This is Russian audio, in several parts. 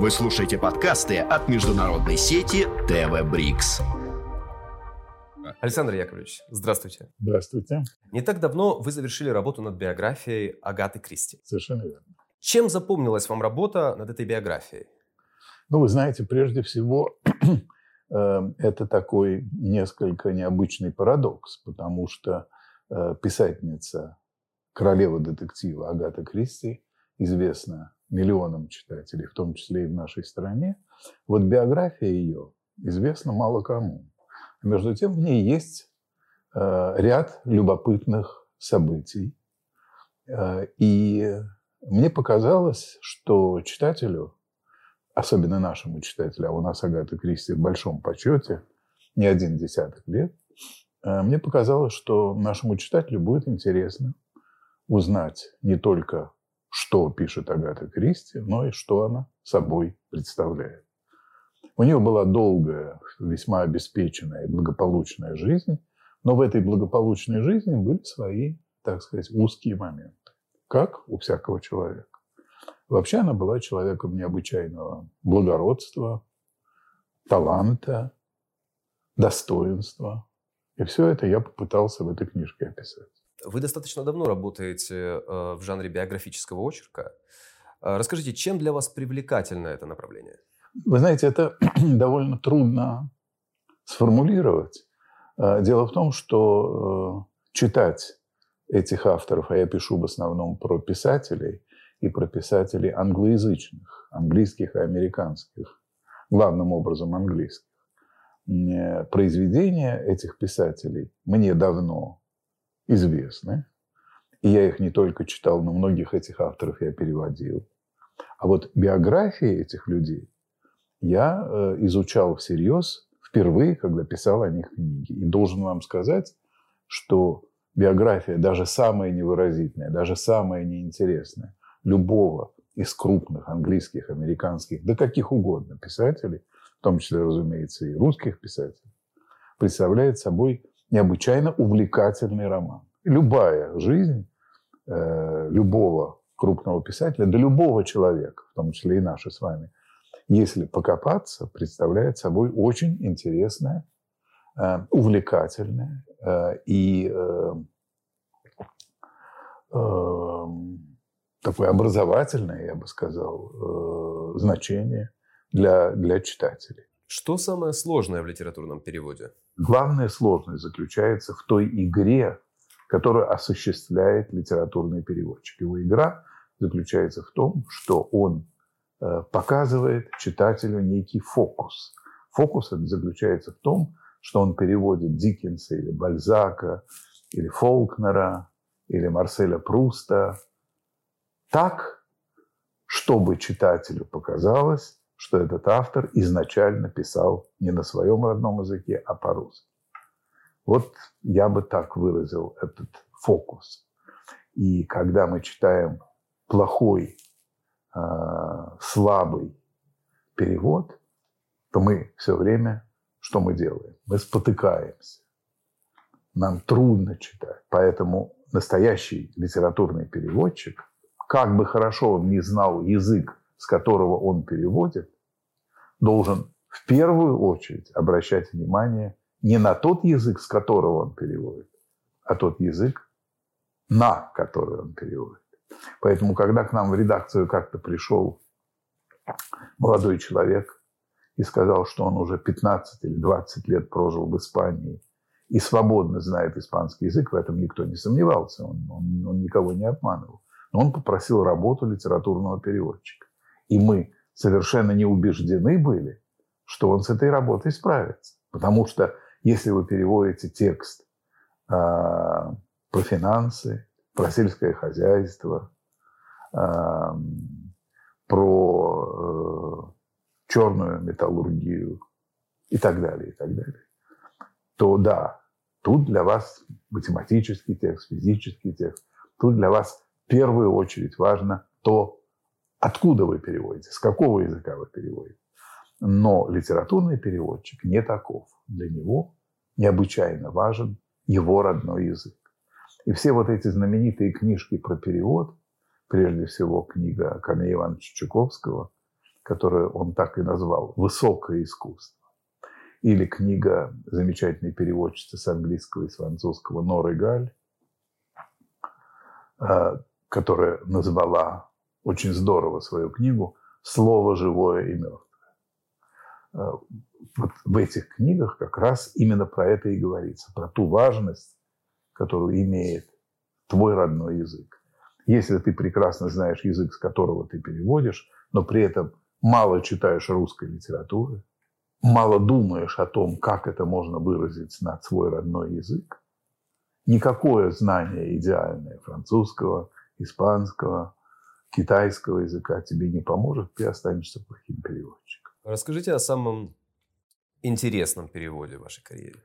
Вы слушаете подкасты от международной сети ТВ Брикс. Александр Яковлевич, здравствуйте. Здравствуйте. Не так давно вы завершили работу над биографией Агаты Кристи. Совершенно верно. Чем запомнилась вам работа над этой биографией? Ну, вы знаете, прежде всего, э, это такой несколько необычный парадокс, потому что э, писательница королева детектива Агата Кристи известна миллионам читателей, в том числе и в нашей стране. Вот биография ее известна мало кому. Между тем в ней есть э, ряд любопытных событий. Э, и мне показалось, что читателю, особенно нашему читателю, а у нас Агата Кристи в большом почете, не один десяток лет, э, мне показалось, что нашему читателю будет интересно узнать не только, что пишет Агата Кристи, но и что она собой представляет. У нее была долгая, весьма обеспеченная и благополучная жизнь, но в этой благополучной жизни были свои, так сказать, узкие моменты, как у всякого человека. Вообще она была человеком необычайного благородства, таланта, достоинства. И все это я попытался в этой книжке описать. Вы достаточно давно работаете э, в жанре биографического очерка. Э, расскажите, чем для вас привлекательно это направление? Вы знаете, это довольно трудно сформулировать. Э, дело в том, что читать этих авторов, а я пишу в основном про писателей и про писателей англоязычных, английских и американских, главным образом английских. Произведения этих писателей мне давно известны. И я их не только читал, но многих этих авторов я переводил. А вот биографии этих людей я э, изучал всерьез впервые, когда писал о них книги. И должен вам сказать, что биография, даже самая невыразительная, даже самая неинтересная, любого из крупных английских, американских, да каких угодно писателей, в том числе, разумеется, и русских писателей, представляет собой необычайно увлекательный роман. Любая жизнь э, любого крупного писателя, да любого человека, в том числе и наши с вами, если покопаться, представляет собой очень интересное, э, увлекательное э, и э, э, такое образовательное, я бы сказал, э, значение для, для читателей. Что самое сложное в литературном переводе? Главная сложность заключается в той игре, которую осуществляет литературный переводчик. Его игра заключается в том, что он э, показывает читателю некий фокус. Фокус заключается в том, что он переводит Диккенса или Бальзака, или Фолкнера, или Марселя Пруста так, чтобы читателю показалось, что этот автор изначально писал не на своем родном языке, а по-русски. Вот я бы так выразил этот фокус. И когда мы читаем плохой, э, слабый перевод, то мы все время, что мы делаем? Мы спотыкаемся. Нам трудно читать. Поэтому настоящий литературный переводчик, как бы хорошо он не знал язык с которого он переводит, должен в первую очередь обращать внимание не на тот язык, с которого он переводит, а тот язык, на который он переводит. Поэтому, когда к нам в редакцию как-то пришел молодой человек и сказал, что он уже 15 или 20 лет прожил в Испании и свободно знает испанский язык, в этом никто не сомневался, он, он, он никого не обманывал. Но он попросил работу литературного переводчика. И мы совершенно не убеждены были, что он с этой работой справится. Потому что если вы переводите текст э, про финансы, про сельское хозяйство, э, про э, черную металлургию и так далее, и так далее, то да, тут для вас математический текст, физический текст, тут для вас в первую очередь важно то, откуда вы переводите, с какого языка вы переводите. Но литературный переводчик не таков. Для него необычайно важен его родной язык. И все вот эти знаменитые книжки про перевод, прежде всего книга Корнея Ивановича Чуковского, которую он так и назвал «Высокое искусство». Или книга замечательной переводчицы с английского и с французского Норы Галь, э, которая назвала очень здорово свою книгу «Слово живое и мертвое». Э, вот в этих книгах как раз именно про это и говорится, про ту важность, которую имеет твой родной язык. Если ты прекрасно знаешь язык, с которого ты переводишь, но при этом мало читаешь русской литературы, мало думаешь о том, как это можно выразить на свой родной язык, никакое знание идеальное французского, испанского, китайского языка тебе не поможет, ты останешься плохим переводчиком. Расскажите о самом интересном переводе в вашей карьере.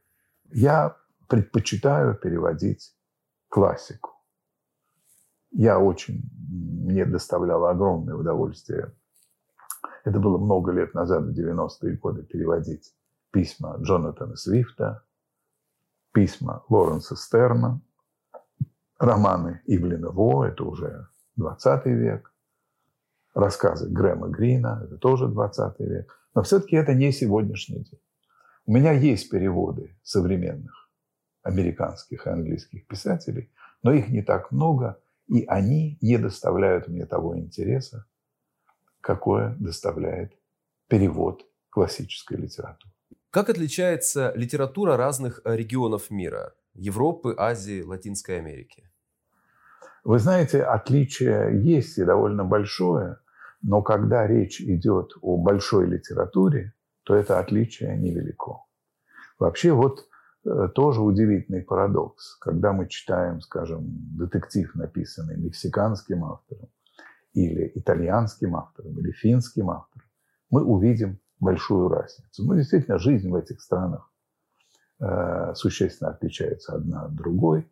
Я предпочитаю переводить классику. Я очень, мне доставляло огромное удовольствие. Это было много лет назад, в 90-е годы, переводить письма Джонатана Свифта, письма Лоренса Стерна, романы Ивлина Во, это уже 20 век, рассказы Грэма Грина, это тоже 20 век. Но все-таки это не сегодняшний день. У меня есть переводы современных американских и английских писателей, но их не так много, и они не доставляют мне того интереса, какое доставляет перевод классической литературы. Как отличается литература разных регионов мира? Европы, Азии, Латинской Америки? Вы знаете, отличие есть и довольно большое, но когда речь идет о большой литературе, то это отличие невелико. Вообще вот э, тоже удивительный парадокс. Когда мы читаем, скажем, детектив, написанный мексиканским автором, или итальянским автором, или финским автором, мы увидим большую разницу. Ну, действительно, жизнь в этих странах э, существенно отличается одна от другой,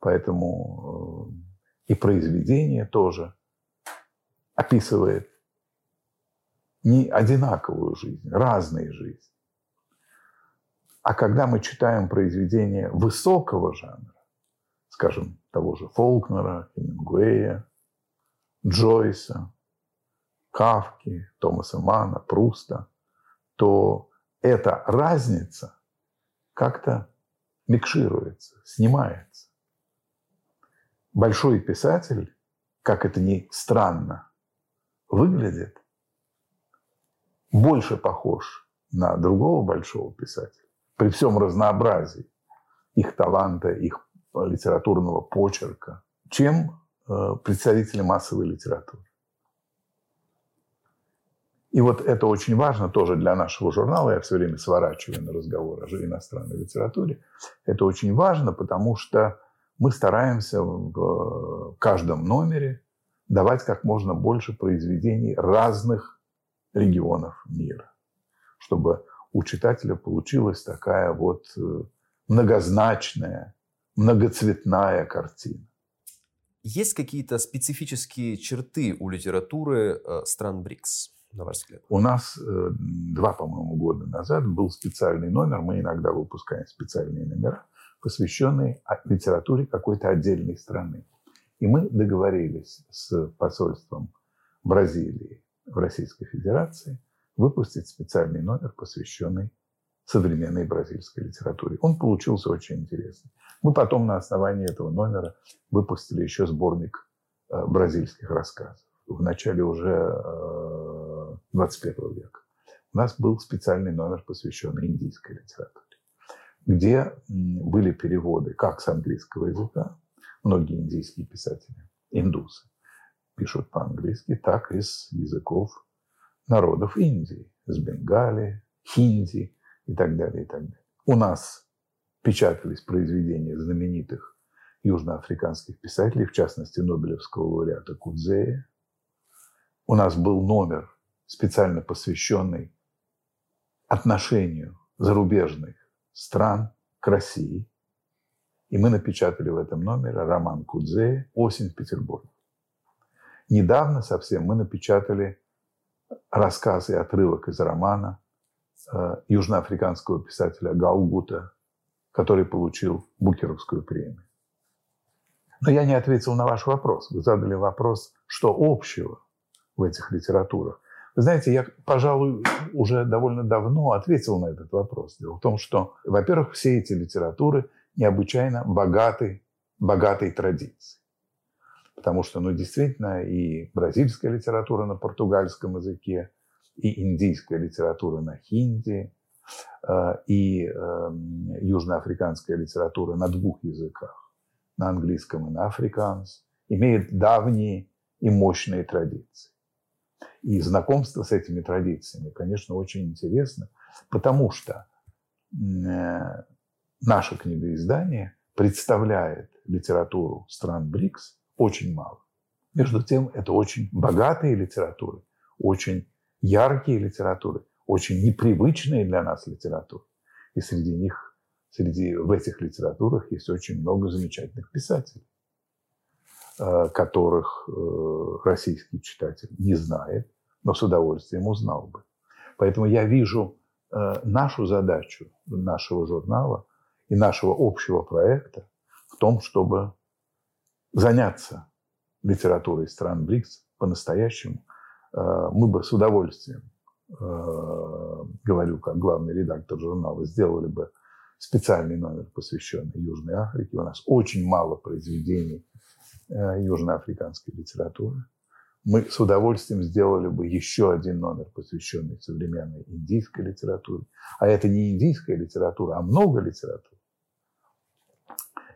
поэтому э, и произведение тоже описывает не одинаковую жизнь, разные жизни. А когда мы читаем произведения высокого жанра, скажем, того же Фолкнера, Хемингуэя, Джойса, Кавки, Томаса Мана, Пруста, то эта разница как-то микшируется, снимается. Большой писатель, как это ни странно выглядит, больше похож на другого большого писателя при всем разнообразии их таланта, их литературного почерка, чем э, представители массовой литературы. И вот это очень важно тоже для нашего журнала. Я все время сворачиваю на разговор о иностранной литературе. Это очень важно, потому что мы стараемся в каждом номере давать как можно больше произведений разных регионов мира, чтобы у читателя получилась такая вот э, многозначная, многоцветная картина. Есть какие-то специфические черты у литературы э, стран БРИКС, на ваш взгляд? У нас э, два, по-моему, года назад был специальный номер, мы иногда выпускаем специальные номера, посвященные литературе какой-то отдельной страны. И мы договорились с посольством Бразилии в Российской Федерации выпустить специальный номер, посвященный современной бразильской литературе. Он получился очень интересный. Мы потом на основании этого номера выпустили еще сборник э, бразильских рассказов в начале уже 21 э, века. У нас был специальный номер, посвященный индийской литературе, где были переводы как с английского языка, многие индийские писатели, индусы, пишут по-английски, так и с языков народов Индии, с Бенгалии, хинди и так далее, и так далее. У нас печатались произведения знаменитых южноафриканских писателей, в частности, Нобелевского лауреата Кудзея. У нас был номер, специально посвященный отношению зарубежных стран к России. И мы напечатали в этом номере роман Кудзея «Осень в Петербурге». Недавно совсем мы напечатали рассказ и отрывок из романа э, южноафриканского писателя Гаугута, который получил Букеровскую премию. Но я не ответил на ваш вопрос. Вы задали вопрос, что общего в этих литературах. Знаете, я, пожалуй, уже довольно давно ответил на этот вопрос. Дело в том, что, во-первых, все эти литературы необычайно богаты, богатой традицией. Потому что, ну, действительно, и бразильская литература на португальском языке, и индийская литература на хинди, э, и эм, южноафриканская литература на двух языках, на английском и на африканс, имеет давние и мощные традиции. И знакомство с этими традициями, конечно, очень интересно, потому что э, наше книгоиздание представляет литературу стран БРИКС очень мало. Между тем, это очень богатые литературы, очень яркие литературы, очень непривычные для нас литературы. И среди них, среди, в этих литературах есть очень много замечательных писателей, э, которых э, российский читатель не знает, но с удовольствием узнал бы. Поэтому я вижу э, нашу задачу нашего журнала и нашего общего проекта в том, чтобы заняться литературой стран БРИКС по-настоящему. Э, мы бы с удовольствием, э, говорю как главный редактор журнала, сделали бы специальный номер, посвященный Южной Африке. У нас очень мало произведений южноафриканской литературы мы с удовольствием сделали бы еще один номер, посвященный современной индийской литературе. А это не индийская литература, а много литературы.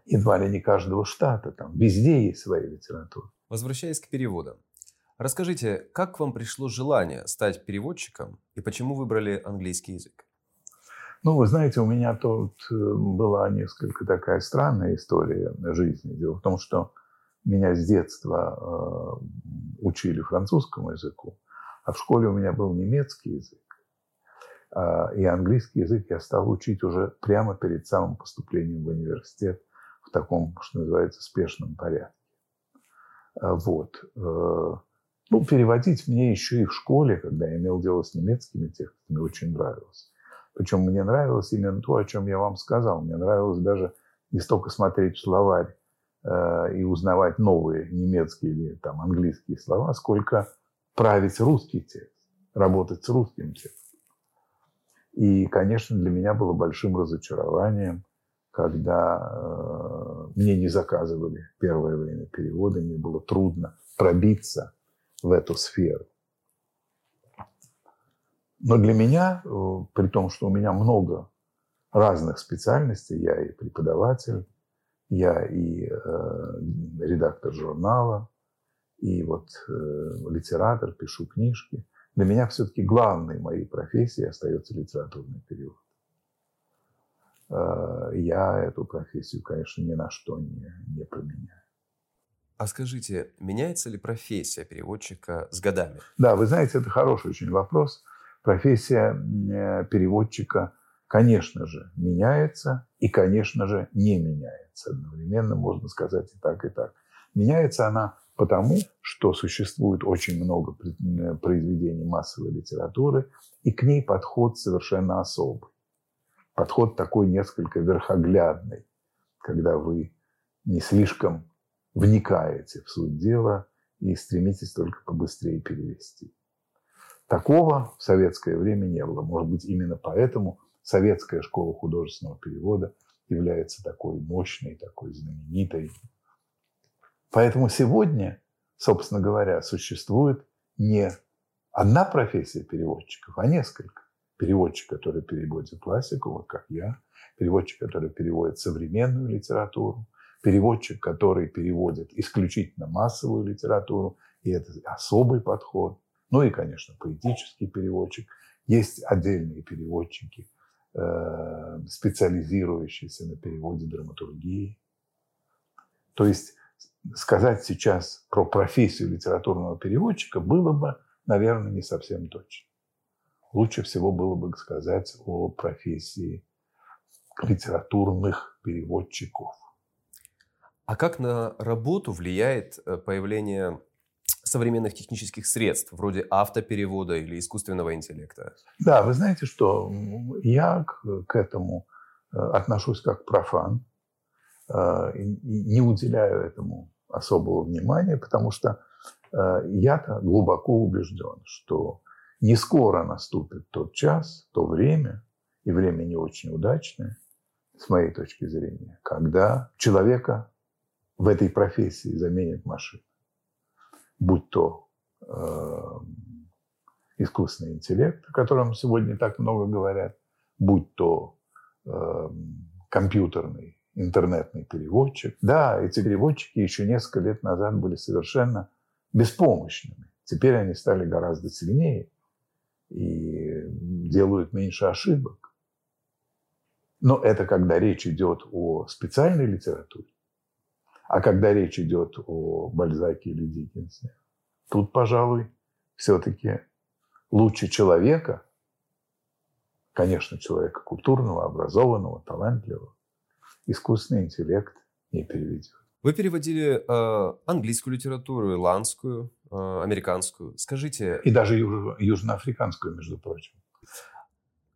Едва ли не каждого штата, там везде есть своя литература. Возвращаясь к переводам. Расскажите, как к вам пришло желание стать переводчиком и почему выбрали английский язык? Ну, вы знаете, у меня тут э, была несколько такая странная история жизни. Дело в том, что меня с детства э, учили французскому языку, а в школе у меня был немецкий язык. Э, и английский язык я стал учить уже прямо перед самым поступлением в университет в таком, что называется, спешном порядке. Э, вот. Э, ну, переводить мне еще и в школе, когда я имел дело с немецкими текстами, очень нравилось. Причем мне нравилось именно то, о чем я вам сказал. Мне нравилось даже не столько смотреть в словарь и узнавать новые немецкие или там, английские слова, сколько править русский текст, работать с русским текстом. И, конечно, для меня было большим разочарованием, когда э, мне не заказывали первое время переводы, мне было трудно пробиться в эту сферу. Но для меня, э, при том, что у меня много разных специальностей, я и преподаватель, я и э, редактор журнала, и вот э, литератор, пишу книжки. Для меня все-таки главной моей профессией остается литературный перевод. Э, я эту профессию, конечно, ни на что не, не променяю. А скажите, меняется ли профессия переводчика с годами? Да, вы знаете, это хороший очень вопрос. Профессия э, переводчика конечно же, меняется и, конечно же, не меняется. Одновременно можно сказать и так, и так. Меняется она потому, что существует очень много произведений массовой литературы, и к ней подход совершенно особый. Подход такой несколько верхоглядный, когда вы не слишком вникаете в суть дела и стремитесь только побыстрее перевести. Такого в советское время не было. Может быть, именно поэтому советская школа художественного перевода является такой мощной, такой знаменитой. Поэтому сегодня, собственно говоря, существует не одна профессия переводчиков, а несколько. Переводчик, который переводит классику, вот как я, переводчик, который переводит современную литературу, переводчик, который переводит исключительно массовую литературу, и это особый подход. Ну и, конечно, поэтический переводчик. Есть отдельные переводчики – специализирующийся на переводе драматургии. То есть сказать сейчас про профессию литературного переводчика было бы, наверное, не совсем точно. Лучше всего было бы сказать о профессии литературных переводчиков. А как на работу влияет э, появление современных технических средств, вроде автоперевода или искусственного интеллекта? Да, вы знаете, что я к, к этому э, отношусь как профан, э, не уделяю этому особого внимания, потому что э, я-то глубоко убежден, что не скоро наступит тот час, то время, и время не очень удачное, с моей точки зрения, когда человека в этой профессии заменит машина. Будь то э, искусственный интеллект, о котором сегодня так много говорят, будь то э, компьютерный интернетный переводчик. Да, эти переводчики еще несколько лет назад были совершенно беспомощными. Теперь они стали гораздо сильнее и делают меньше ошибок. Но это когда речь идет о специальной литературе. А когда речь идет о Бальзаке или Диккенсе, тут, пожалуй, все-таки лучше человека, конечно, человека культурного, образованного, талантливого, искусственный интеллект не переведет. Вы переводили э, английскую литературу, ирландскую, э, американскую. Скажите... И даже юж, южноафриканскую, между прочим.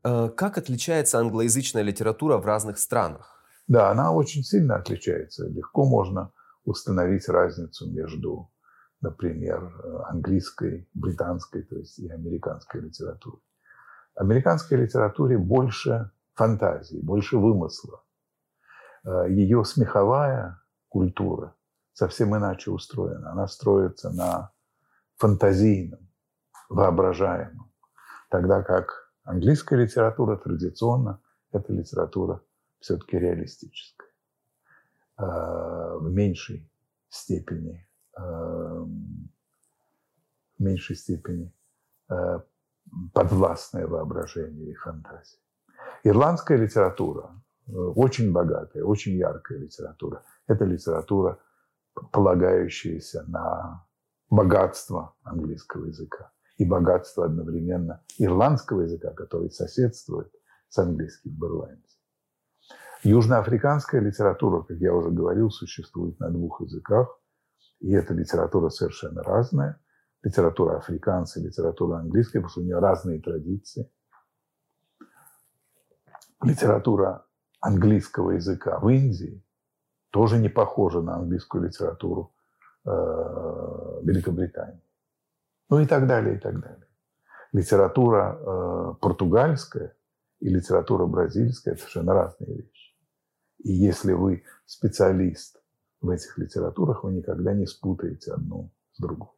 Э, как отличается англоязычная литература в разных странах? Да, она очень сильно отличается. Легко можно установить разницу между, например, английской, британской, то есть и американской литературой. Американской литературе больше фантазии, больше вымысла. Э, Ее смеховая культура совсем иначе устроена. Она строится на фантазийном, воображаемом. Тогда как английская литература традиционно это литература все-таки реалистическая. Э, в меньшей степени, э, в меньшей степени подвластное воображение и фантазия. Ирландская литература очень богатая, очень яркая литература. Это литература, полагающаяся на богатство английского языка и богатство одновременно ирландского языка, который соседствует с английским в Южноафриканская литература, как я уже говорил, существует на двух языках, и эта литература совершенно разная. Литература африканца, литература английская, потому что у нее разные традиции. Литература английского языка в Индии тоже не похожа на английскую литературу э, Великобритании. Ну и так далее, и так далее. Литература э, португальская и литература бразильская – это совершенно разные вещи. И если вы специалист в этих литературах, вы никогда не спутаете одну с другой.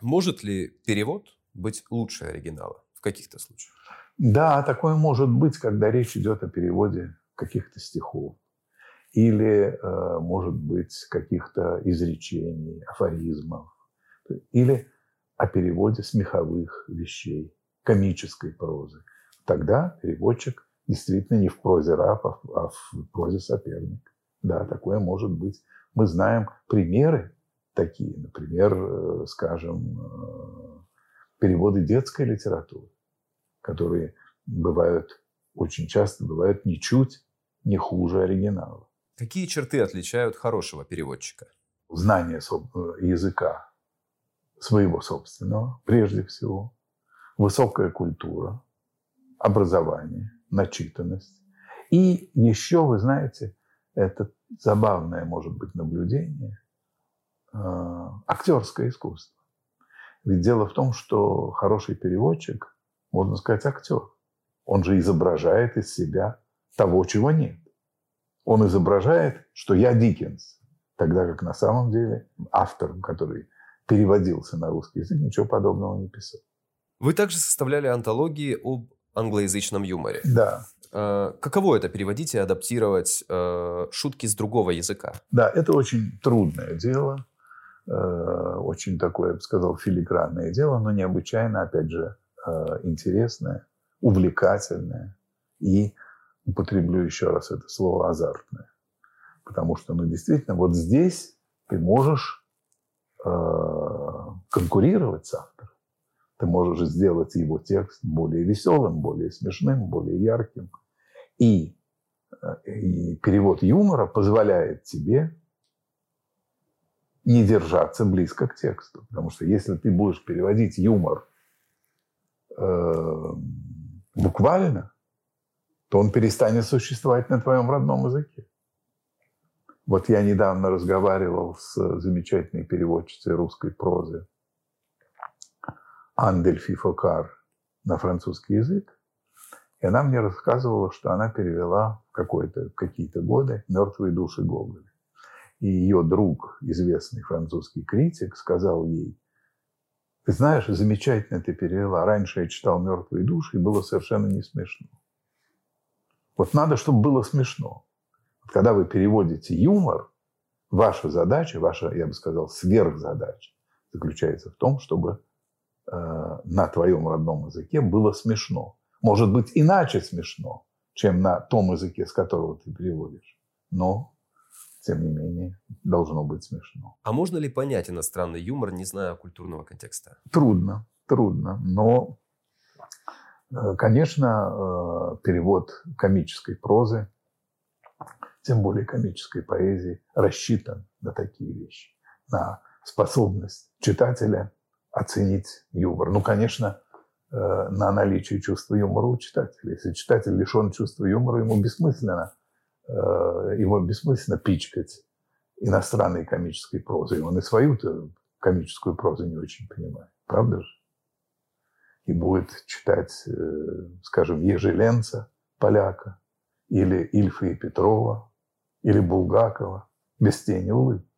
Может ли перевод быть лучше оригинала в каких-то случаях? Да, такое может быть, когда речь идет о переводе каких-то стихов или, э, может быть, каких-то изречений, афоризмов, или о переводе смеховых вещей, комической прозы. Тогда переводчик действительно не в прозе раб, а в прозе соперник. Да, такое может быть. Мы знаем примеры такие, например, э, скажем, э, переводы детской литературы, которые бывают очень часто бывают ничуть не хуже оригинала. Какие черты отличают хорошего переводчика? Знание э, языка своего собственного, прежде всего, высокая культура, образование, начитанность. И еще, вы знаете, это забавное, может быть, наблюдение, э, актерское искусство. Ведь дело в том, что хороший переводчик, можно сказать, актер. Он же изображает из себя того, чего нет. Он изображает, что я Диккенс, тогда как на самом деле автор, который переводился на русский язык, ничего подобного не писал. Вы также составляли антологии об англоязычном юморе. Да. Э, каково это переводить и адаптировать э, шутки с другого языка? Да, это очень трудное дело, э, очень такое, я бы сказал, филигранное дело, но необычайно, опять же, интересное увлекательное и, употреблю еще раз это слово, азартное. Потому что, ну, действительно, вот здесь ты можешь конкурировать с автором. Ты можешь сделать его текст более веселым, более смешным, более ярким. И, э, и перевод юмора позволяет тебе не держаться близко к тексту. Потому что если ты будешь переводить юмор э, буквально, то он перестанет существовать на твоем родном языке. Вот я недавно разговаривал с замечательной переводчицей русской прозы Андель Фифокар на французский язык. И она мне рассказывала, что она перевела в, какие-то годы «Мертвые души Гоголя». И ее друг, известный французский критик, сказал ей, ты знаешь, замечательно ты перевела. Раньше я читал «Мертвые души», и было совершенно не смешно. Вот надо, чтобы было смешно. Когда вы переводите юмор, ваша задача, ваша, я бы сказал, сверхзадача заключается в том, чтобы на твоем родном языке было смешно. Может быть, иначе смешно, чем на том языке, с которого ты переводишь. Но тем не менее, должно быть смешно. А можно ли понять иностранный юмор, не зная культурного контекста? Трудно, трудно. Но, э, конечно, э, перевод комической прозы, тем более комической поэзии, рассчитан на такие вещи, на способность читателя оценить юмор. Ну, конечно, э, на наличие чувства юмора у читателя. Если читатель лишен чувства юмора, ему бессмысленно Э, его бессмысленно пичкать иностранной комической прозой. Он и свою-то комическую прозу не очень понимает. Правда же? И будет читать, э, скажем, Ежеленца, поляка, или Ильфа и Петрова, или Булгакова, без тени улыбки.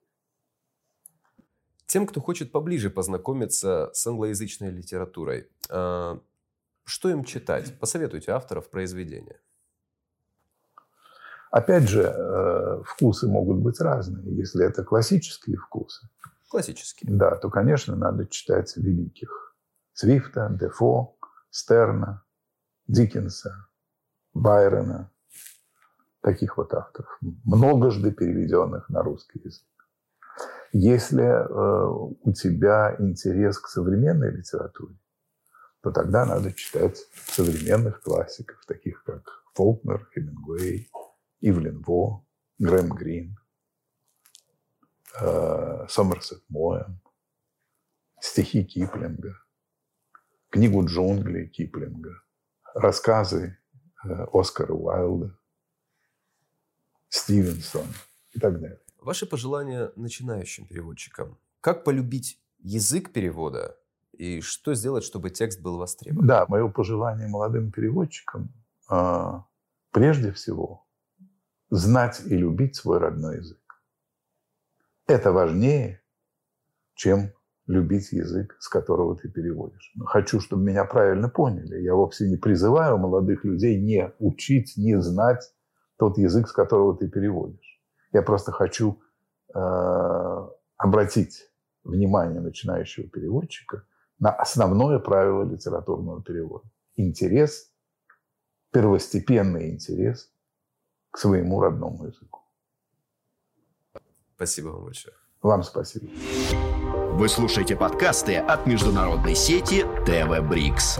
Тем, кто хочет поближе познакомиться с англоязычной литературой, э, что им читать? Посоветуйте авторов произведения. Опять же, э, вкусы могут быть разные. Если это классические вкусы, классические, да, то, конечно, надо читать великих. Свифта, Дефо, Стерна, Диккенса, Байрона, таких вот авторов, многожды переведенных на русский язык. Если э, у тебя интерес к современной литературе, то тогда надо читать современных классиков, таких как Фолкнер, Хемингуэй, Ивлин Во, Грэм Грин, э, Сомерсет Моэм, стихи Киплинга, книгу джунглей Киплинга, рассказы э, Оскара Уайлда, Стивенсон и так далее. Ваши пожелания начинающим переводчикам. Как полюбить язык перевода и что сделать, чтобы текст был востребован? Да, мое пожелание молодым переводчикам э, прежде всего знать и любить свой родной язык. Это важнее, чем любить язык, с которого ты переводишь. Но хочу, чтобы меня правильно поняли. Я вовсе не призываю молодых людей не учить, не знать тот язык, с которого ты переводишь. Я просто хочу э, обратить внимание начинающего переводчика на основное правило литературного перевода. Интерес, первостепенный интерес к своему родному языку. Спасибо вам большое. Вам спасибо. Вы слушаете подкасты от международной сети ТВ Брикс.